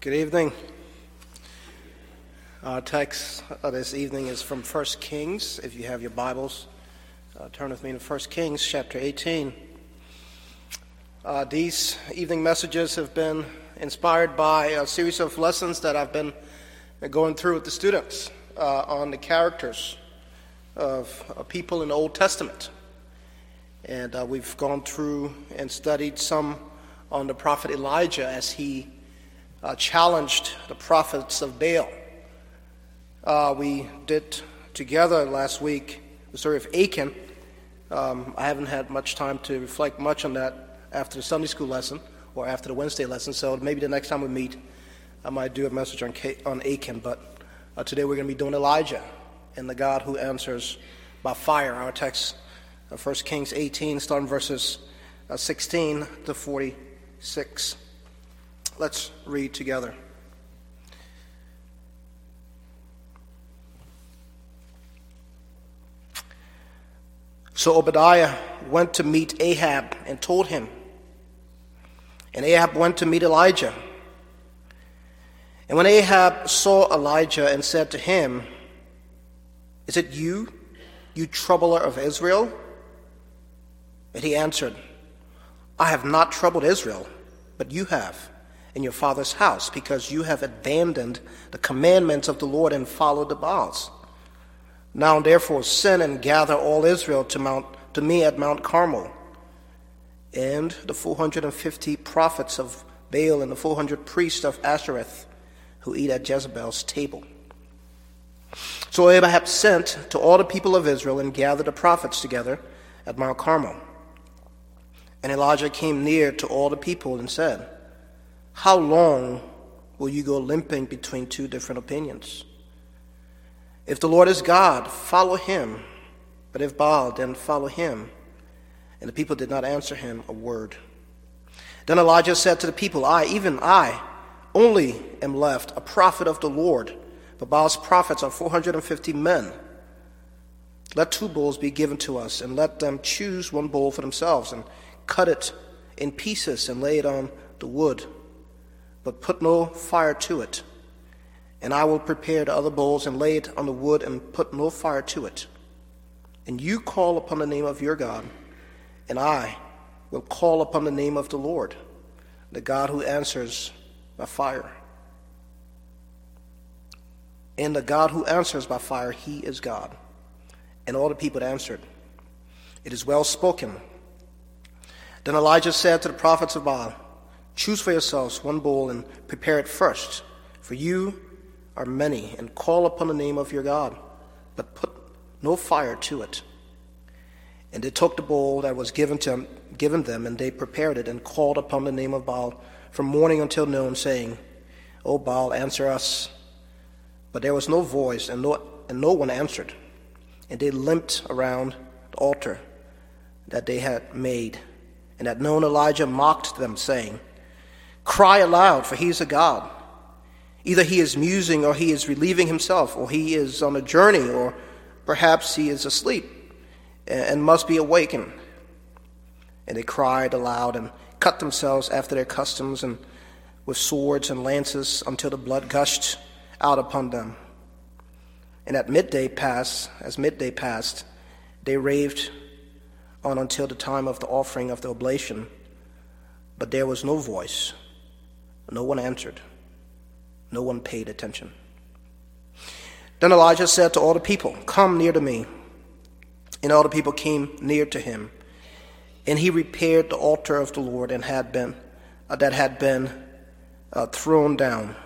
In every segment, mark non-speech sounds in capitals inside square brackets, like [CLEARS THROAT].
Good evening. Our text uh, this evening is from 1 Kings. If you have your Bibles, uh, turn with me to 1 Kings chapter 18. Uh, these evening messages have been inspired by a series of lessons that I've been going through with the students uh, on the characters of uh, people in the Old Testament. And uh, we've gone through and studied some on the prophet Elijah as he uh, challenged the prophets of Baal. Uh, we did together last week the story of Achan. Um, I haven't had much time to reflect much on that after the Sunday school lesson or after the Wednesday lesson, so maybe the next time we meet, I might do a message on, on Achan. But uh, today we're going to be doing Elijah and the God who answers by fire. Our text, uh, 1 Kings 18, starting verses uh, 16 to 46. Let's read together. So Obadiah went to meet Ahab and told him. And Ahab went to meet Elijah. And when Ahab saw Elijah and said to him, Is it you, you troubler of Israel? And he answered, I have not troubled Israel, but you have in your father's house, because you have abandoned the commandments of the Lord and followed the Baals. Now therefore send and gather all Israel to Mount to me at Mount Carmel, and the four hundred and fifty prophets of Baal and the four hundred priests of Ashereth who eat at Jezebel's table. So Ahab sent to all the people of Israel and gathered the prophets together at Mount Carmel. And Elijah came near to all the people and said, how long will you go limping between two different opinions? If the Lord is God, follow him. But if Baal, then follow him. And the people did not answer him a word. Then Elijah said to the people, I, even I, only am left a prophet of the Lord, but Baal's prophets are 450 men. Let two bulls be given to us, and let them choose one bull for themselves, and cut it in pieces and lay it on the wood but put no fire to it. And I will prepare the other bowls and lay it on the wood and put no fire to it. And you call upon the name of your God, and I will call upon the name of the Lord, the God who answers by fire. And the God who answers by fire, he is God. And all the people answered, It is well spoken. Then Elijah said to the prophets of Baal, Choose for yourselves one bowl and prepare it first, for you are many, and call upon the name of your God, but put no fire to it. And they took the bowl that was given, to, given them, and they prepared it, and called upon the name of Baal from morning until noon, saying, O Baal, answer us. But there was no voice, and no, and no one answered. And they limped around the altar that they had made. And at noon Elijah mocked them, saying, Cry aloud, for he is a God. Either he is musing, or he is relieving himself, or he is on a journey, or perhaps he is asleep and must be awakened. And they cried aloud and cut themselves after their customs, and with swords and lances until the blood gushed out upon them. And at midday passed, as midday passed, they raved on until the time of the offering of the oblation, but there was no voice no one answered. No one paid attention. Then Elijah said to all the people, Come near to me. And all the people came near to him. And he repaired the altar of the Lord and had been, uh, that had been uh, thrown down.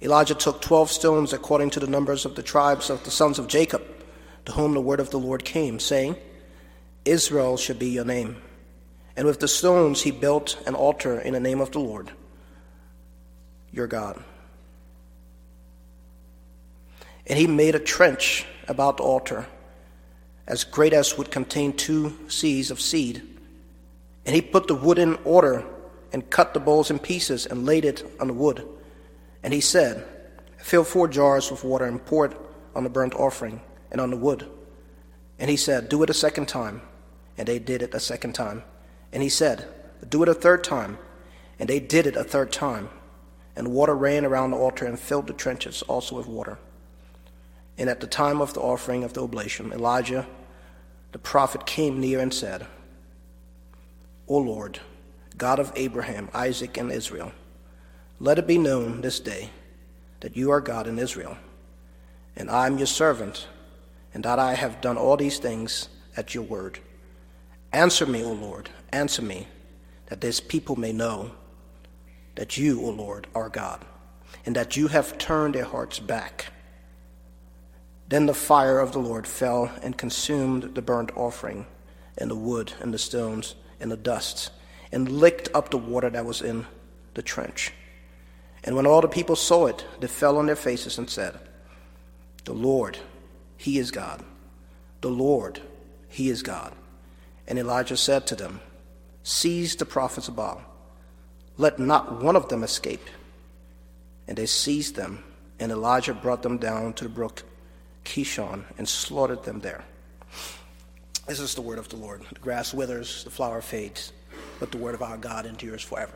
Elijah took twelve stones according to the numbers of the tribes of the sons of Jacob, to whom the word of the Lord came, saying, Israel should be your name. And with the stones he built an altar in the name of the Lord your God. And he made a trench about the altar, as great as would contain two seahs of seed. And he put the wood in order and cut the bowls in pieces and laid it on the wood. And he said, Fill four jars with water and pour it on the burnt offering and on the wood. And he said, Do it a second time. And they did it a second time. And he said, Do it a third time. And they did it a third time. And water ran around the altar and filled the trenches also with water. And at the time of the offering of the oblation, Elijah the prophet came near and said, O Lord, God of Abraham, Isaac, and Israel, let it be known this day that you are God in Israel, and I am your servant, and that I have done all these things at your word. Answer me, O Lord, answer me, that this people may know that you, O Lord, are God, and that you have turned their hearts back. Then the fire of the Lord fell and consumed the burnt offering, and the wood, and the stones, and the dust, and licked up the water that was in the trench. And when all the people saw it, they fell on their faces and said, The Lord, He is God. The Lord, He is God. And Elijah said to them, Seize the prophets of Baal let not one of them escape. And they seized them, and Elijah brought them down to the brook Kishon and slaughtered them there. This is the word of the Lord. The grass withers, the flower fades, but the word of our God endures forever.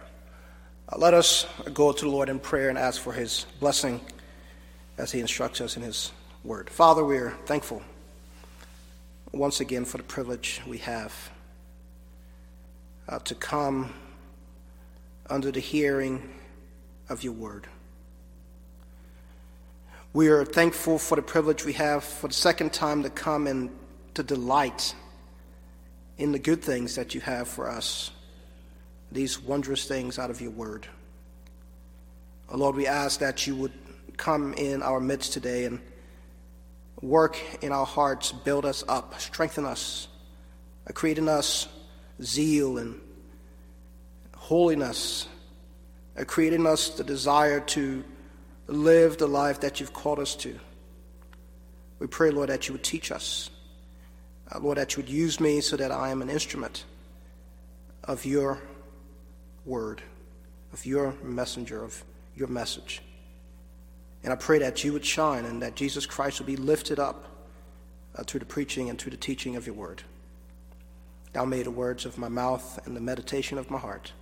Uh, let us go to the Lord in prayer and ask for his blessing as he instructs us in his word. Father, we are thankful once again for the privilege we have uh, to come under the hearing of your word. We are thankful for the privilege we have for the second time to come and to delight in the good things that you have for us, these wondrous things out of your word. Oh Lord, we ask that you would come in our midst today and work in our hearts, build us up, strengthen us, create in us zeal and holiness, creating us the desire to live the life that you've called us to. We pray, Lord, that you would teach us. Uh, Lord, that you would use me so that I am an instrument of your word, of your messenger, of your message. And I pray that you would shine and that Jesus Christ would be lifted up uh, through the preaching and through the teaching of your word. Thou may the words of my mouth and the meditation of my heart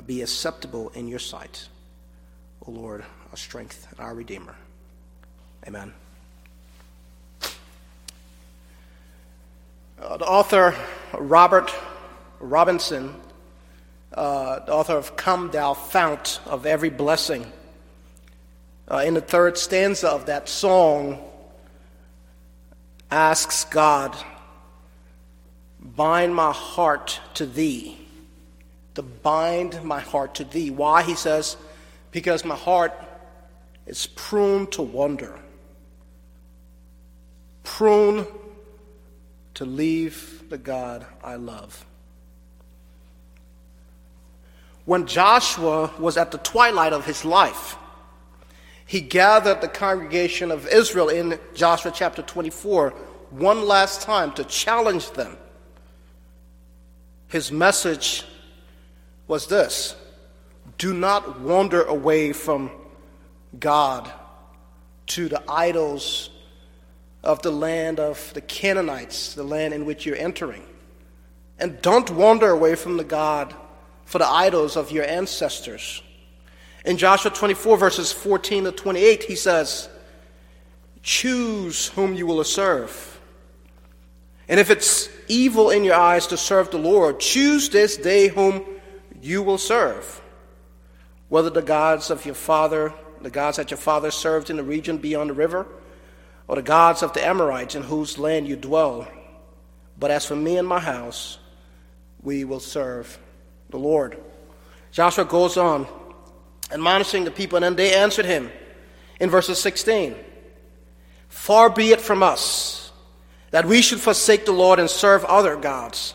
be acceptable in your sight, O Lord, our strength and our Redeemer. Amen. Uh, the author Robert Robinson, uh, the author of Come Thou Fount of Every Blessing, uh, in the third stanza of that song, asks God, Bind my heart to thee to bind my heart to thee. Why? He says, because my heart is prone to wander, prone to leave the God I love. When Joshua was at the twilight of his life, he gathered the congregation of Israel in Joshua chapter 24 one last time to challenge them. His message was this do not wander away from God to the idols of the land of the Canaanites, the land in which you're entering. And don't wander away from the God for the idols of your ancestors. In Joshua 24, verses 14 to 28, he says, Choose whom you will serve. And if it's evil in your eyes to serve the Lord, choose this day whom you will serve. Whether the gods of your father, the gods that your father served in the region beyond the river, or the gods of the Amorites in whose land you dwell. But as for me and my house, we will serve the Lord. Joshua goes on, admonishing the people, and then they answered him in verses 16 Far be it from us that we should forsake the Lord and serve other gods.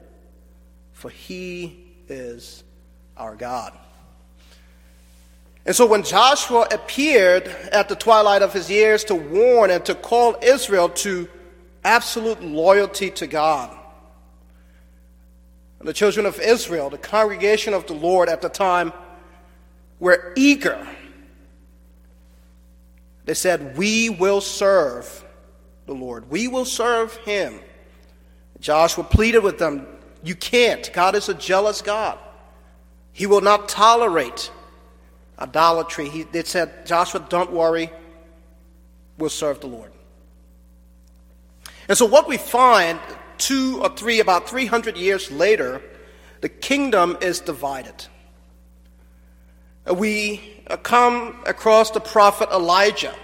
for he is our God. And so when Joshua appeared at the twilight of his years to warn and to call Israel to absolute loyalty to God, the children of Israel, the congregation of the Lord at the time, were eager. They said, We will serve the Lord, we will serve him. Joshua pleaded with them, You can't. God is a jealous God. He will not tolerate idolatry. He, they said, Joshua, don't worry, we'll serve the Lord. And so, what we find two or three, about 300 years later, the kingdom is divided. We uh, come across the prophet Elijah.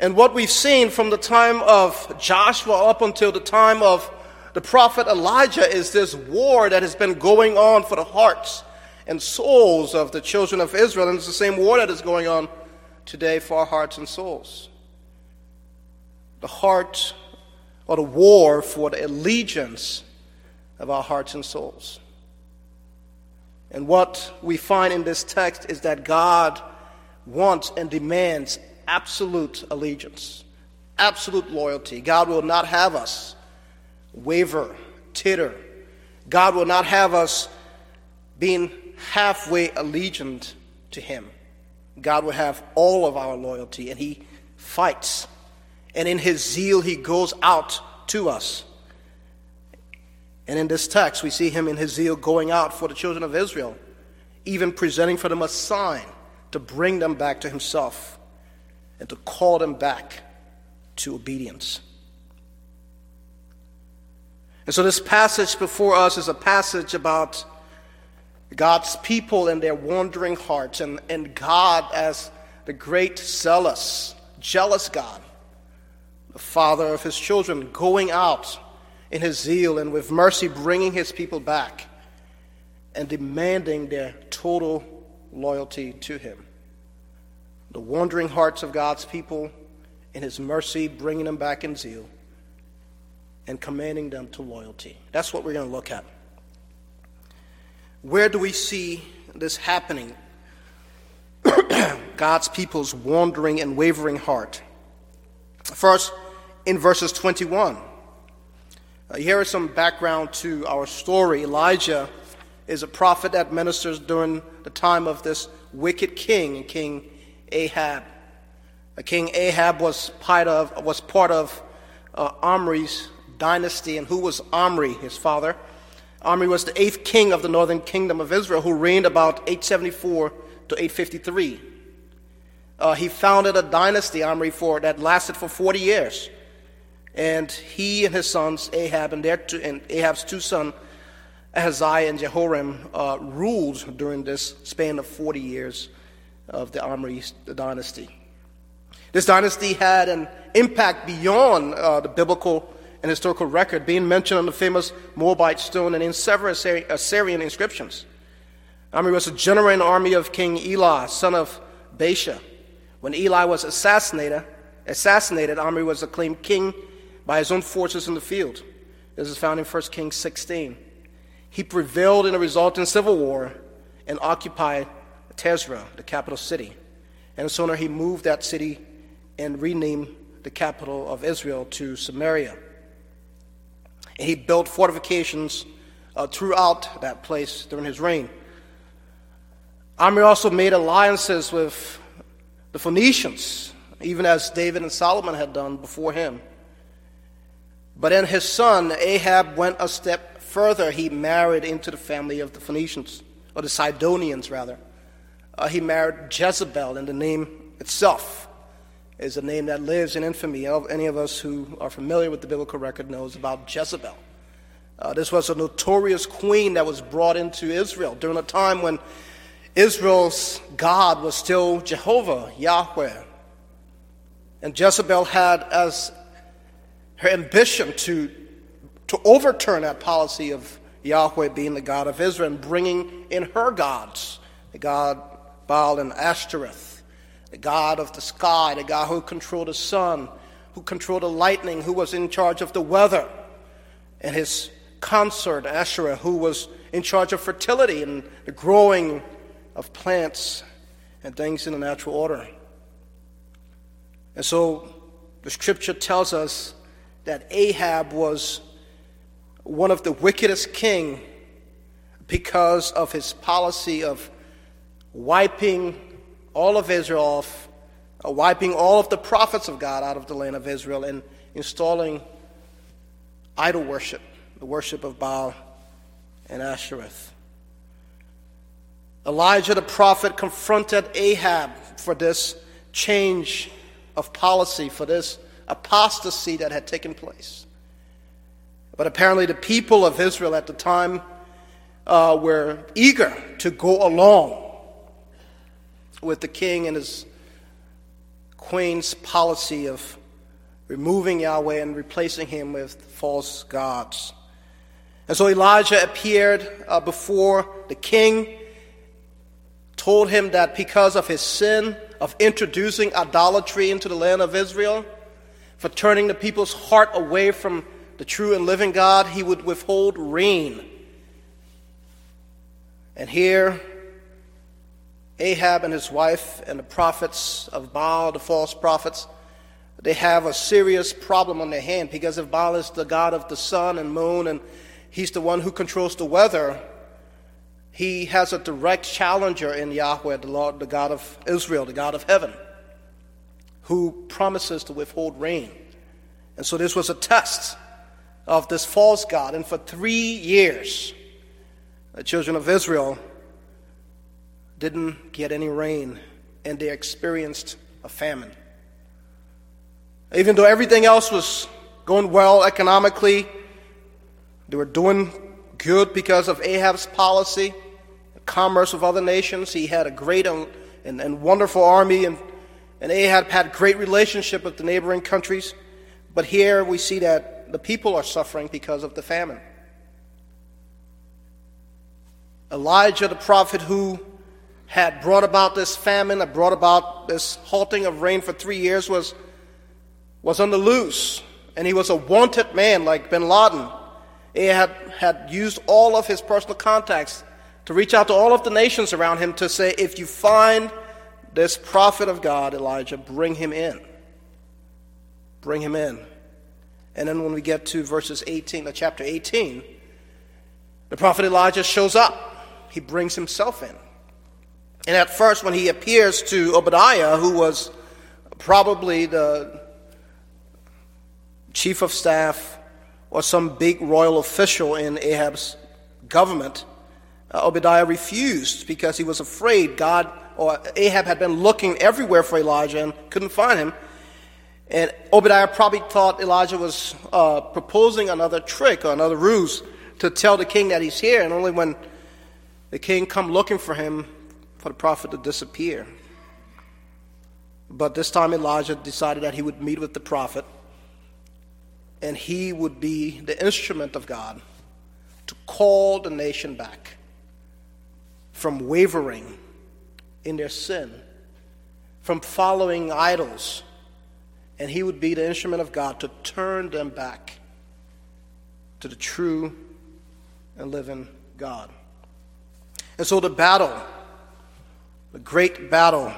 And what we've seen from the time of Joshua up until the time of the prophet Elijah is this war that has been going on for the hearts and souls of the children of Israel. And it's the same war that is going on today for our hearts and souls. The heart or the war for the allegiance of our hearts and souls. And what we find in this text is that God wants and demands absolute allegiance, absolute loyalty. God will not have us waver, titter. God will not have us being halfway allegiant to Him. God will have all of our loyalty, and He fights. And in His zeal, He goes out to us. And in this text, we see Him in His zeal going out for the children of Israel, even presenting for them a sign to bring them back to Himself and to call them back to obedience. And so, this passage before us is a passage about God's people and their wandering hearts, and, and God as the great, zealous, jealous God, the Father of His children, going out in His zeal and with mercy bringing His people back and demanding their total loyalty to Him. The wandering hearts of God's people, in His mercy, bringing them back in zeal and commanding them to loyalty. That's what we're going to look at. Where do we see this happening? [CLEARS THROAT] God's people's wandering and wavering heart. First, in verses 21. Uh, here is some background to our story. Elijah is a prophet that ministers during the time of this wicked king, King Ahab. Uh, king Ahab was part of, was part of uh, Omri's dynasty, and who was Omri, his father? Omri was the eighth king of the northern kingdom of Israel who reigned about 874 to 853. Uh, he founded a dynasty, Omri, for, that lasted for 40 years. And he and his sons, Ahab and, their two, and Ahab's two sons, Ahaziah and Jehoram, uh, ruled during this span of 40 years of the Omri dynasty. This dynasty had an impact beyond uh, the biblical and historical record, being mentioned on the famous Moabite stone and in several Assyrian inscriptions. Omri was a general in the army of King Elah, son of Baasha. When Eli was assassinated, assassinated, Omri was acclaimed king by his own forces in the field. This is found in 1 Kings 16. He prevailed in a resulting civil war and occupied Tirzah, the capital city. And sooner he moved that city and renamed the capital of Israel to Samaria. And he built fortifications uh, throughout that place during his reign. Omri also made alliances with the Phoenicians, even as David and Solomon had done before him. But then his son, Ahab, went a step further. He married into the family of the Phoenicians, or the Sidonians, rather. Uh, he married Jezebel, and the name itself is a name that lives in infamy. Any of us who are familiar with the biblical record knows about Jezebel. Uh, this was a notorious queen that was brought into Israel during a time when Israel's God was still Jehovah, Yahweh. And Jezebel had as her ambition to, to overturn that policy of Yahweh being the God of Israel and bringing in her gods, the god Baal and Ashtoreth the God of the sky, the God who controlled the sun, who controlled the lightning, who was in charge of the weather, and his consort, Asherah, who was in charge of fertility and the growing of plants and things in the natural order. And so the scripture tells us that Ahab was one of the wickedest king because of his policy of wiping all of Israel off, uh, wiping all of the prophets of God out of the land of Israel, and installing idol worship, the worship of Baal and Ashereth. Elijah the prophet confronted Ahab for this change of policy, for this apostasy that had taken place. But apparently, the people of Israel at the time uh, were eager to go along with the king and his queen's policy of removing Yahweh and replacing him with false gods. And so Elijah appeared uh, before the king, told him that because of his sin of introducing idolatry into the land of Israel, for turning the people's heart away from the true and living God, he would withhold rain. And here, Ahab and his wife and the prophets of Baal, the false prophets, they have a serious problem on their hand because if Baal is the god of the sun and moon and he's the one who controls the weather, he has a direct challenger in Yahweh, the Lord, the God of Israel, the God of heaven who promises to withhold rain. And so this was a test of this false God. And for three years, the children of Israel didn't get any rain and they experienced a famine. Even though everything else was going well economically, they were doing good because of Ahab's policy, commerce with other nations. He had a great and, and, and wonderful army and and Ahab had great relationship with the neighboring countries. But here we see that the people are suffering because of the famine. Elijah, the prophet who had brought about this famine, had brought about this halting of rain for three years, was, was on the loose. And he was a wanted man like bin Laden. Ahab had had used all of his personal contacts to reach out to all of the nations around him to say, if you find this prophet of God, Elijah, bring him in. Bring him in. And then when we get to verses 18, uh, chapter 18, the prophet Elijah shows up. He brings himself in. And at first, when he appears to Obadiah, who was probably the chief of staff or some big royal official in Ahab's government, uh, Obadiah refused because he was afraid God or Ahab had been looking everywhere for Elijah and couldn't find him. And Obadiah probably thought Elijah was uh, proposing another trick or another ruse to tell the king that he's here. And only when the king come looking for him, for the prophet to disappear. But this time Elijah decided that he would meet with the prophet and he would be the instrument of God to call the nation back from wavering in their sin, from following idols, and he would be the instrument of God to turn them back to the true and living God. And so the battle, the great battle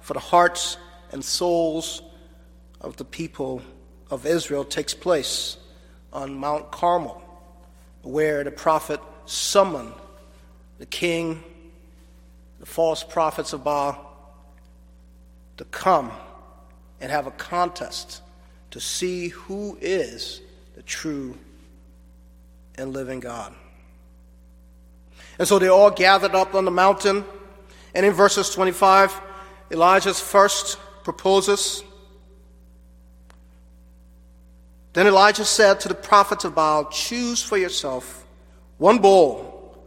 for the hearts and souls of the people of Israel takes place on Mount Carmel, where the prophet summoned the king the false prophets of Baal to come and have a contest to see who is the true and living God. And so they all gathered up on the mountain. And in verses 25, Elijah's first proposes. Then Elijah said to the prophets of Baal, Choose for yourself one bull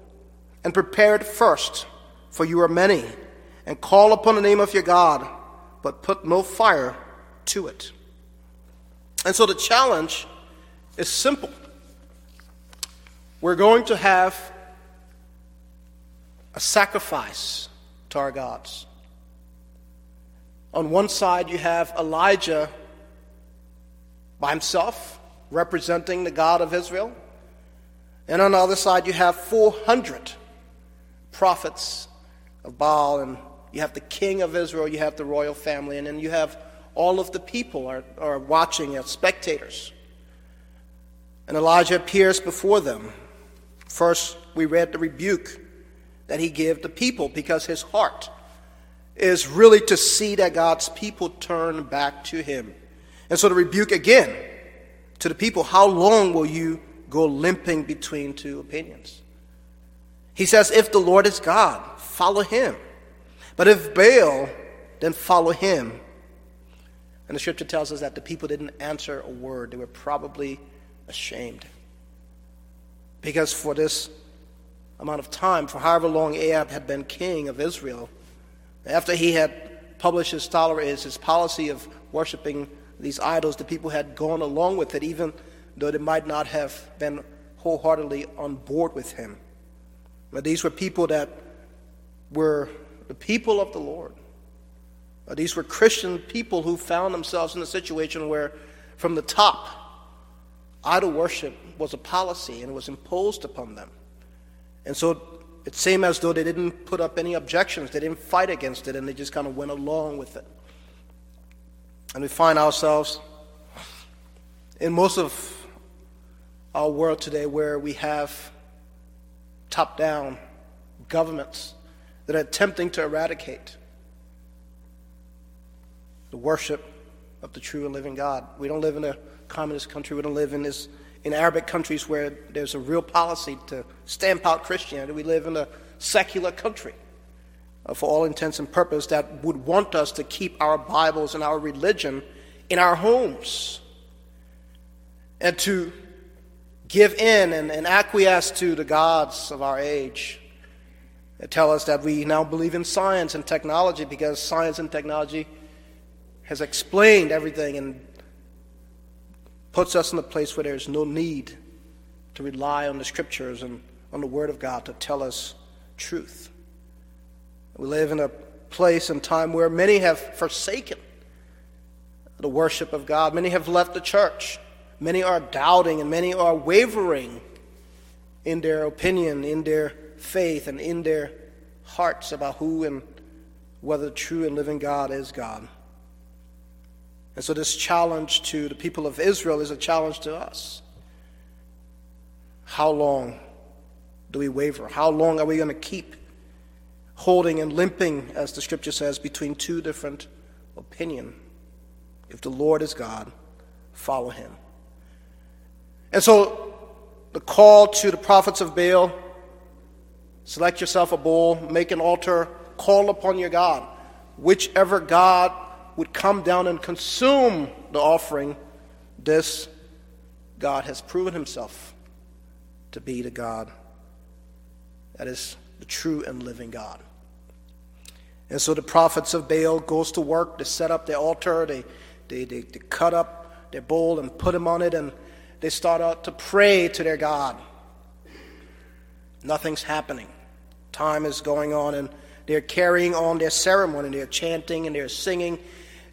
and prepare it first for you are many, and call upon the name of your God, but put no fire to it. And so the challenge is simple. We're going to have a sacrifice to our gods. On one side, you have Elijah by himself, representing the God of Israel. And on the other side, you have 400 prophets of Baal and You have the king of Israel, you have the royal family, and then you have all of the people are, are watching as spectators. And Elijah appears before them. First, we read the rebuke that he gave the people because his heart is really to see that God's people turn back to him. And so the rebuke again to the people how long will you go limping between two opinions? He says, if the Lord is God, follow him. But if Baal, then follow him. And the scripture tells us that the people didn't answer a word. They were probably ashamed. Because for this amount of time, for however long Ahab had been king of Israel, after he had published his, tolerance, his policy of worshiping these idols, the people had gone along with it, even though they might not have been wholeheartedly on board with him. But these were people that were the people of the Lord. These were Christian people who found themselves in a situation where, from the top, idol worship was a policy and it was imposed upon them. And so it seemed as though they didn't put up any objections, they didn't fight against it, and they just kind of went along with it. And we find ourselves in most of our world today where we have top down governments that are attempting to eradicate the worship of the true and living God. We don't live in a communist country. We don't live in this in Arabic countries where there's a real policy to stamp out Christianity. We live in a secular country, uh, for all intents and purposes, that would want us to keep our Bibles and our religion in our homes and to give in and, and acquiesce to the gods of our age. They tell us that we now believe in science and technology because science and technology has explained everything and puts us in a place where there's no need to rely on the scriptures and on the Word of God to tell us truth. We live in a place and time where many have forsaken the worship of God, many have left the church, many are doubting, and many are wavering in their opinion, in their faith, and in their hearts about who and whether the true and living God is God. And so, this challenge to the people of Israel is a challenge to us. How long do we waver? How long are we going to keep holding and limping, as the scripture says, between two different opinions? If the Lord is God, follow him. And so, the call to the prophets of Baal select yourself a bull, make an altar, call upon your God. Whichever God would come down and consume the offering, this God has proven himself to be the God that is the true and living God. And so the prophets of Baal goes to work to set up their altar. They, they, they, they cut up their bowl and put him on it, and they start out to pray to their God. Nothing's happening. Time is going on, and they're carrying on their ceremony. They're chanting and they're singing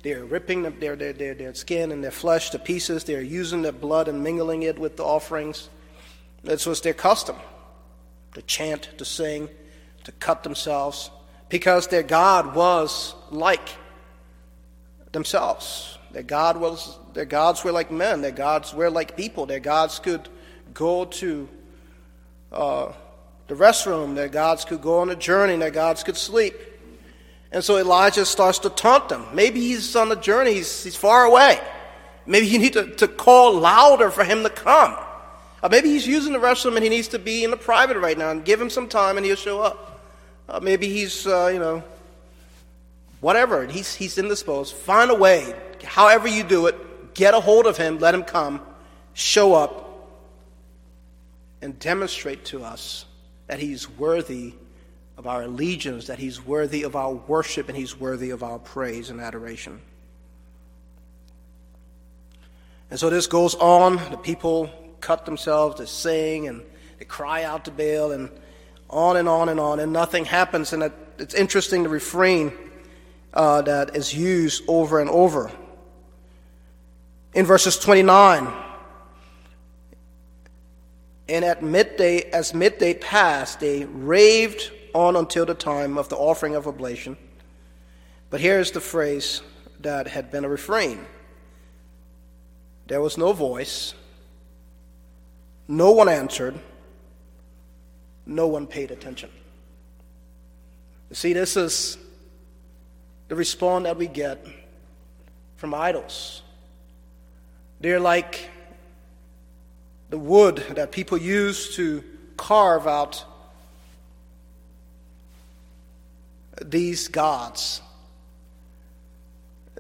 they're ripping their, their, their, their skin and their flesh to pieces. They're using their blood and mingling it with the offerings. This was their custom to chant, to sing, to cut themselves, because their God was like themselves. Their God was their gods were like men. Their gods were like people. Their gods could go to uh, the restroom. Their gods could go on a journey. Their gods could sleep. And so Elijah starts to taunt them. Maybe he's on a journey, he's, he's far away. Maybe you need to, to call louder for him to come. Or maybe he's using the restroom and he needs to be in the private right now and give him some time and he'll show up. Uh, maybe he's, uh, you know, whatever. He's, he's indisposed. Find a way, however you do it, get a hold of him, let him come, show up, and demonstrate to us that he's worthy of our allegiance, that He's worthy of our worship and He's worthy of our praise and adoration. And so this goes on. The people cut themselves, they sing and they cry out to Baal, and on and on and on, and nothing happens. And it's interesting the refrain uh, that is used over and over. In verses 29, and at midday, as midday passed, they raved on until the time of the offering of oblation, But here's the phrase that had been a refrain there was no voice, no one answered, no one paid attention. You see, this is the response that we get from idols. They're like the wood that people use to carve out these gods.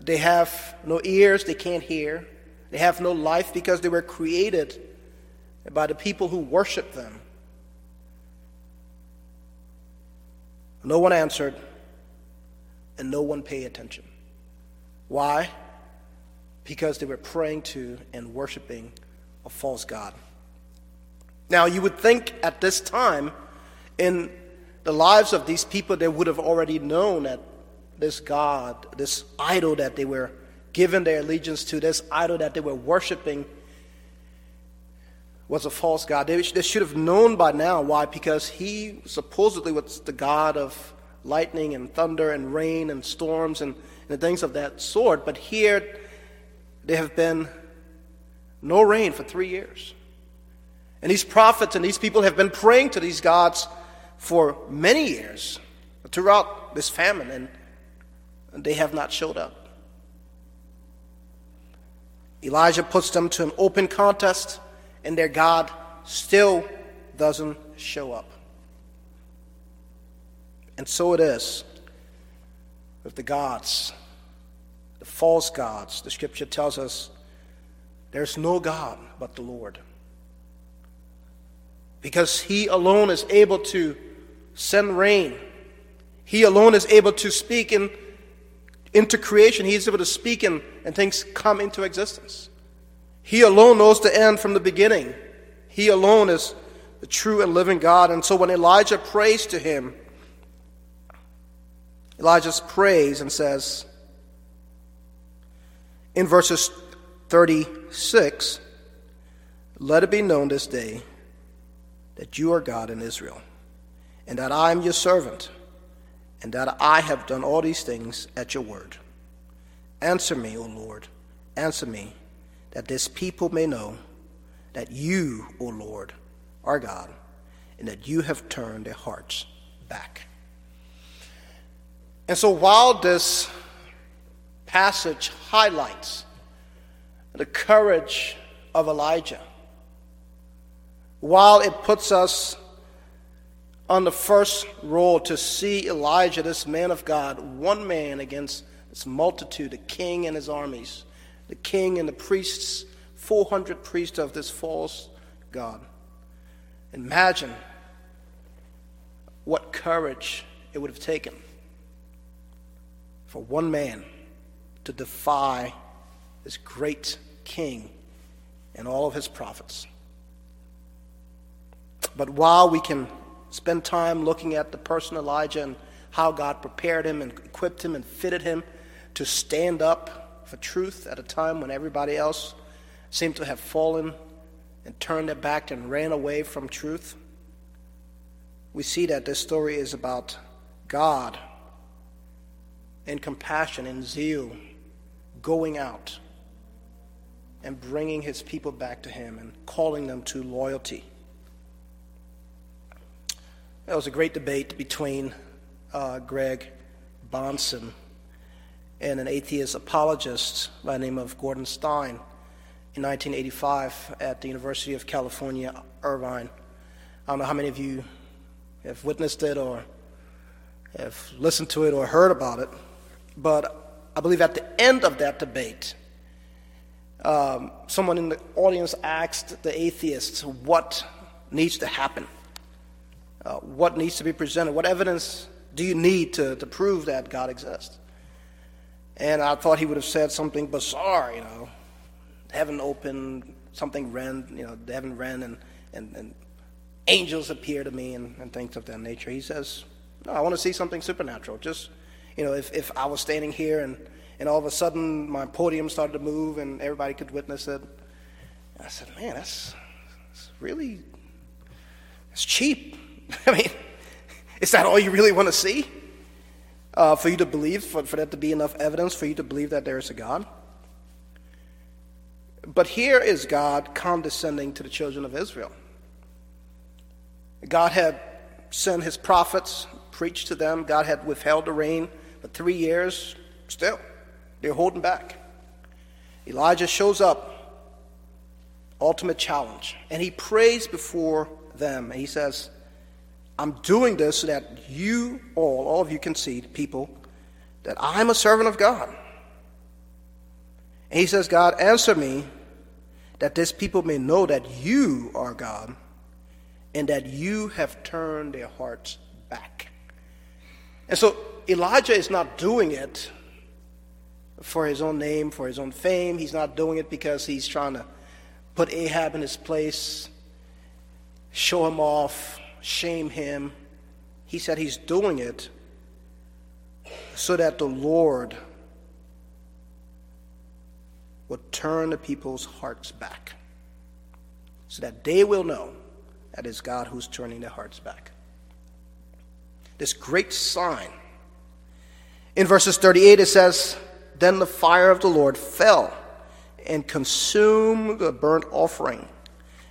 They have no ears, they can't hear. They have no life because they were created by the people who worship them. No one answered, and no one paid attention. Why? Because they were praying to and worshiping a false God. Now, you would think at this time in the lives of these people, they would have already known that this God, this idol that they were given their allegiance to, this idol that they were worshiping, was a false God. They, they should have known by now. Why? Because he supposedly was the God of lightning and thunder and rain and storms and, and things of that sort. But here, there have been no rain for three years. And these prophets and these people have been praying to these gods for many years throughout this famine, and they have not showed up. Elijah puts them to an open contest, and their God still doesn't show up. And so it is with the gods, the false gods. The scripture tells us there's no God but the Lord. Because He alone is able to send rain, He alone is able to speak in, into creation, He is able to speak and, and things come into existence. He alone knows the end from the beginning. He alone is the true and living God. And so when Elijah prays to Him, Elijah prays and says in verses 36 Let it be known this day that you are God in Israel, and that I am your servant, and that I have done all these things at your word. Answer me, O Lord, answer me, that this people may know that you, O Lord, are God, and that you have turned their hearts back. And so while this passage highlights the courage of Elijah, while it puts us on the first roll to see Elijah, this man of God, one man against this multitude, the king and his armies, the king and the priests, 400 priests of this false God. Imagine what courage it would have taken for one man to defy this great king and all of his prophets. But while we can spend time looking at the person Elijah and how God prepared him and equipped him and fitted him to stand up for truth at a time when everybody else seemed to have fallen and turned their back and ran away from truth, we see that this story is about God in compassion and zeal going out and bringing his people back to him and calling them to loyalty. There was a great debate between uh, Greg Bahnsen and an atheist apologist by the name of Gordon Stein in 1985 at the University of California, Irvine. I don't know how many of you have witnessed it or have listened to it or heard about it. But I believe at the end of that debate, um, someone in the audience asked the atheists what needs to happen, uh, what needs to be presented, what evidence do you need to, to prove that God exists? And I thought he would have said something bizarre, you know, heaven opened, something ran, you know, heaven ran, and, and, and angels appear to me, and, and things of that nature. He says, No, I want to see something supernatural. Just you know, if, if I was standing here and, and all of a sudden my podium started to move and everybody could witness it, I said, man, that's, that's really, it's cheap. [LAUGHS] I mean, is that all you really want to see? uh, for you to believe, for, for that to be enough evidence for you to believe that there is a God. But here is God condescending to the children of Israel. God had sent his prophets, preached to them. God had withheld the rain for three years. Still, they're holding back. Elijah shows up, ultimate challenge, and he prays before them. And he says, I'm doing this so that you all, all of you can see, people, that I'm a servant of God. And he says, God, answer me that this people may know that you are God and that you have turned their hearts back. And so Elijah is not doing it for his own name, for his own fame. He's not doing it because he's trying to put Ahab in his place, show him off, shame him. He said he's doing it so that the Lord would turn the people's hearts back, so that they will know that it's God who's turning their hearts back. This great sign. In verses 38, it says, Then the fire of the Lord fell and consumed the burnt offering,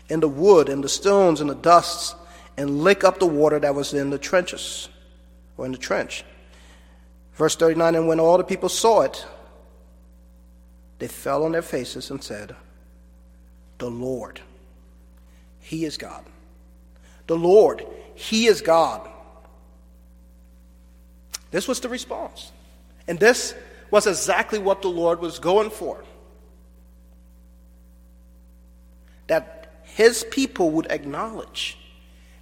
and the wood, and the stones, and the dusts, and lick up the water that was in the trenches, or in the trench. Verse 39 And when all the people saw it, they fell on their faces and said, The Lord, He is God. The Lord, He is God. This was the response. And this was exactly what the Lord was going for. That His people would acknowledge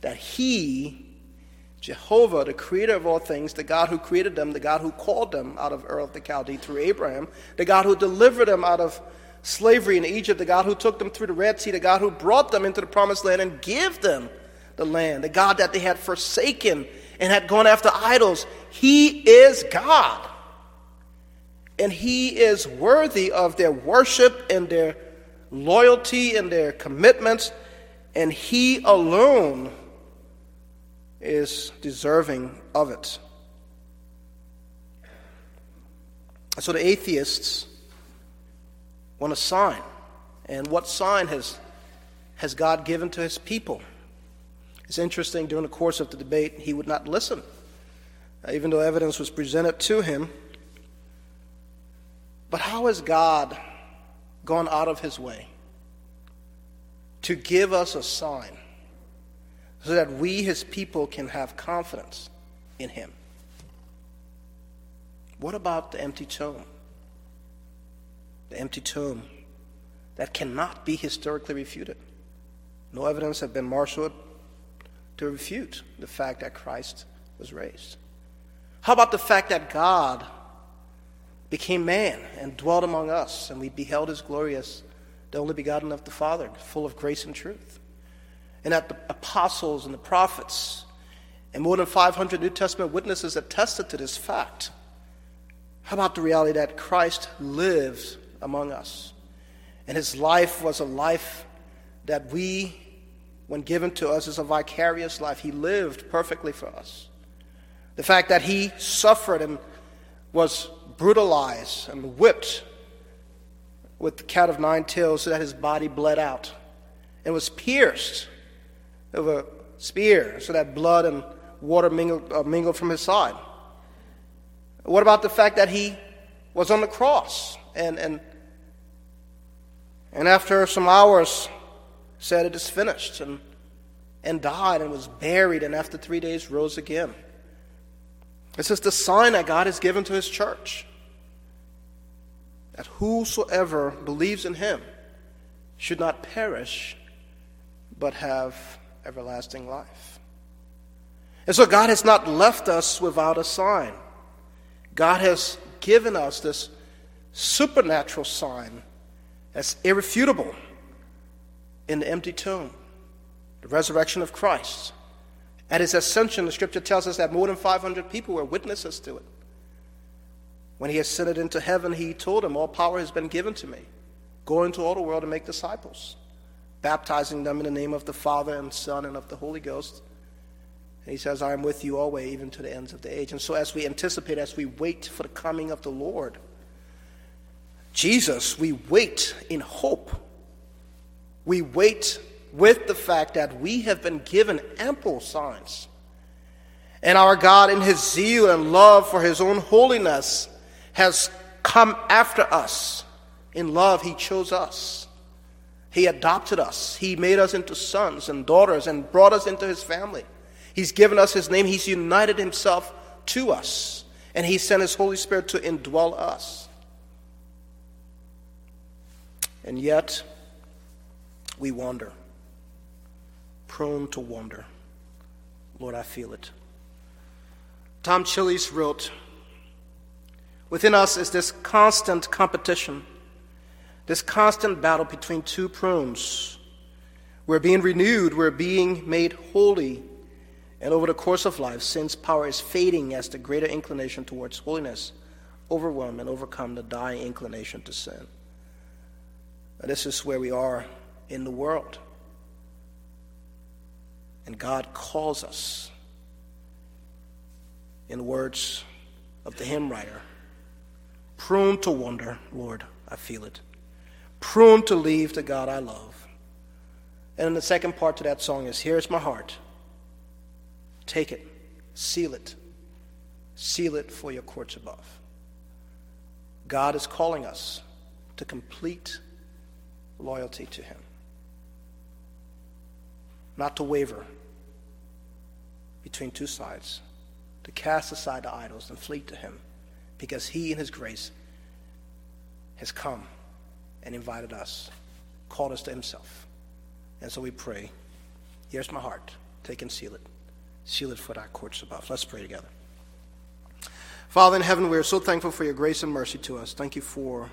that He Jehovah, the creator of all things, the God who created them, the God who called them out of Ur of the Chaldees through Abraham, the God who delivered them out of slavery in Egypt, the God who took them through the Red Sea, the God who brought them into the promised land and gave them the land, the God that they had forsaken and had gone after idols. He is God. And He is worthy of their worship and their loyalty and their commitments, and He alone is deserving of it. So the atheists want a sign. And what sign has, has God given to his people? It's interesting, during the course of the debate, he would not listen, uh, even though evidence was presented to him. But how has God gone out of his way to give us a sign? So that we, his people, can have confidence in him. What about the empty tomb? The empty tomb that cannot be historically refuted. No evidence has been marshaled to refute the fact that Christ was raised. How about the fact that God became man and dwelt among us, and we beheld his glory as the only begotten of the Father, full of grace and truth? And that the apostles and the prophets and more than 500 New Testament witnesses attested to this fact. How about the reality that Christ lives among us? And his life was a life that we, when given to us, is a vicarious life. He lived perfectly for us. The fact that he suffered and was brutalized and whipped with the cat of nine tails so that his body bled out and was pierced of a spear so that blood and water mingled, uh, mingled from his side? What about the fact that he was on the cross and, and, and after some hours said it is finished and, and died and was buried and after three days rose again? This is the sign that God has given to his church that whosoever believes in him should not perish but have everlasting life. And so God has not left us without a sign. God has given us this supernatural sign that's irrefutable in the empty tomb, the resurrection of Christ. At his ascension, the scripture tells us that more than 500 people were witnesses to it. When he ascended into heaven, he told them, All power has been given to me. Go into all the world and make disciples baptizing them in the name of the Father and Son and of the Holy Ghost, And he says, I am with you always, even to the ends of the age. And so, as we anticipate, as we wait for the coming of the Lord, Jesus, we wait in hope. We wait with the fact that we have been given ample signs. And our God, in his zeal and love for his own holiness, has come after us. In love, he chose us. He adopted us. He made us into sons and daughters and brought us into his family. He's given us his name. He's united himself to us. And he sent his Holy Spirit to indwell us. And yet, we wander, prone to wander. Lord, I feel it. Tim Challies wrote Within us is this constant competition, this constant battle between two prunes. We're being renewed, we're being made holy and over the course of life, sin's power is fading as the greater inclination towards holiness overwhelm and overcome the dying inclination to sin. And this is where we are in the world. And God calls us, in the words of the hymn writer, prone to wonder, Lord, I feel it, prone to leave the God I love. And the second part to that song is Here's my heart. Take it, seal it, seal it for your courts above. God is calling us to complete loyalty to Him, not to waver between two sides, to cast aside the idols and flee to Him, because He, in His grace, has come and invited us, called us to Himself. And so we pray, here's my heart, take and seal it seal it for our courts above. Let's pray together. Father in heaven, we are so thankful for your grace and mercy to us. Thank you for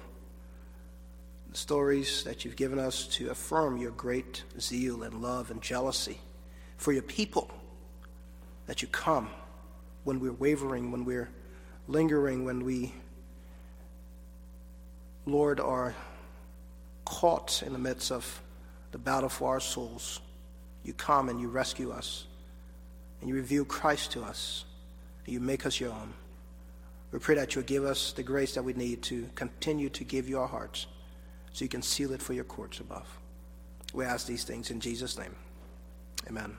the stories that you've given us to affirm your great zeal and love and jealousy for your people. That you come when we're wavering, when we're lingering, when we, Lord, are caught in the midst of the battle for our souls. You come and you rescue us and you reveal Christ to us. You make us your own. We pray that you'll give us the grace that we need to continue to give you our hearts so you can seal it for your courts above. We ask these things in Jesus' name. Amen.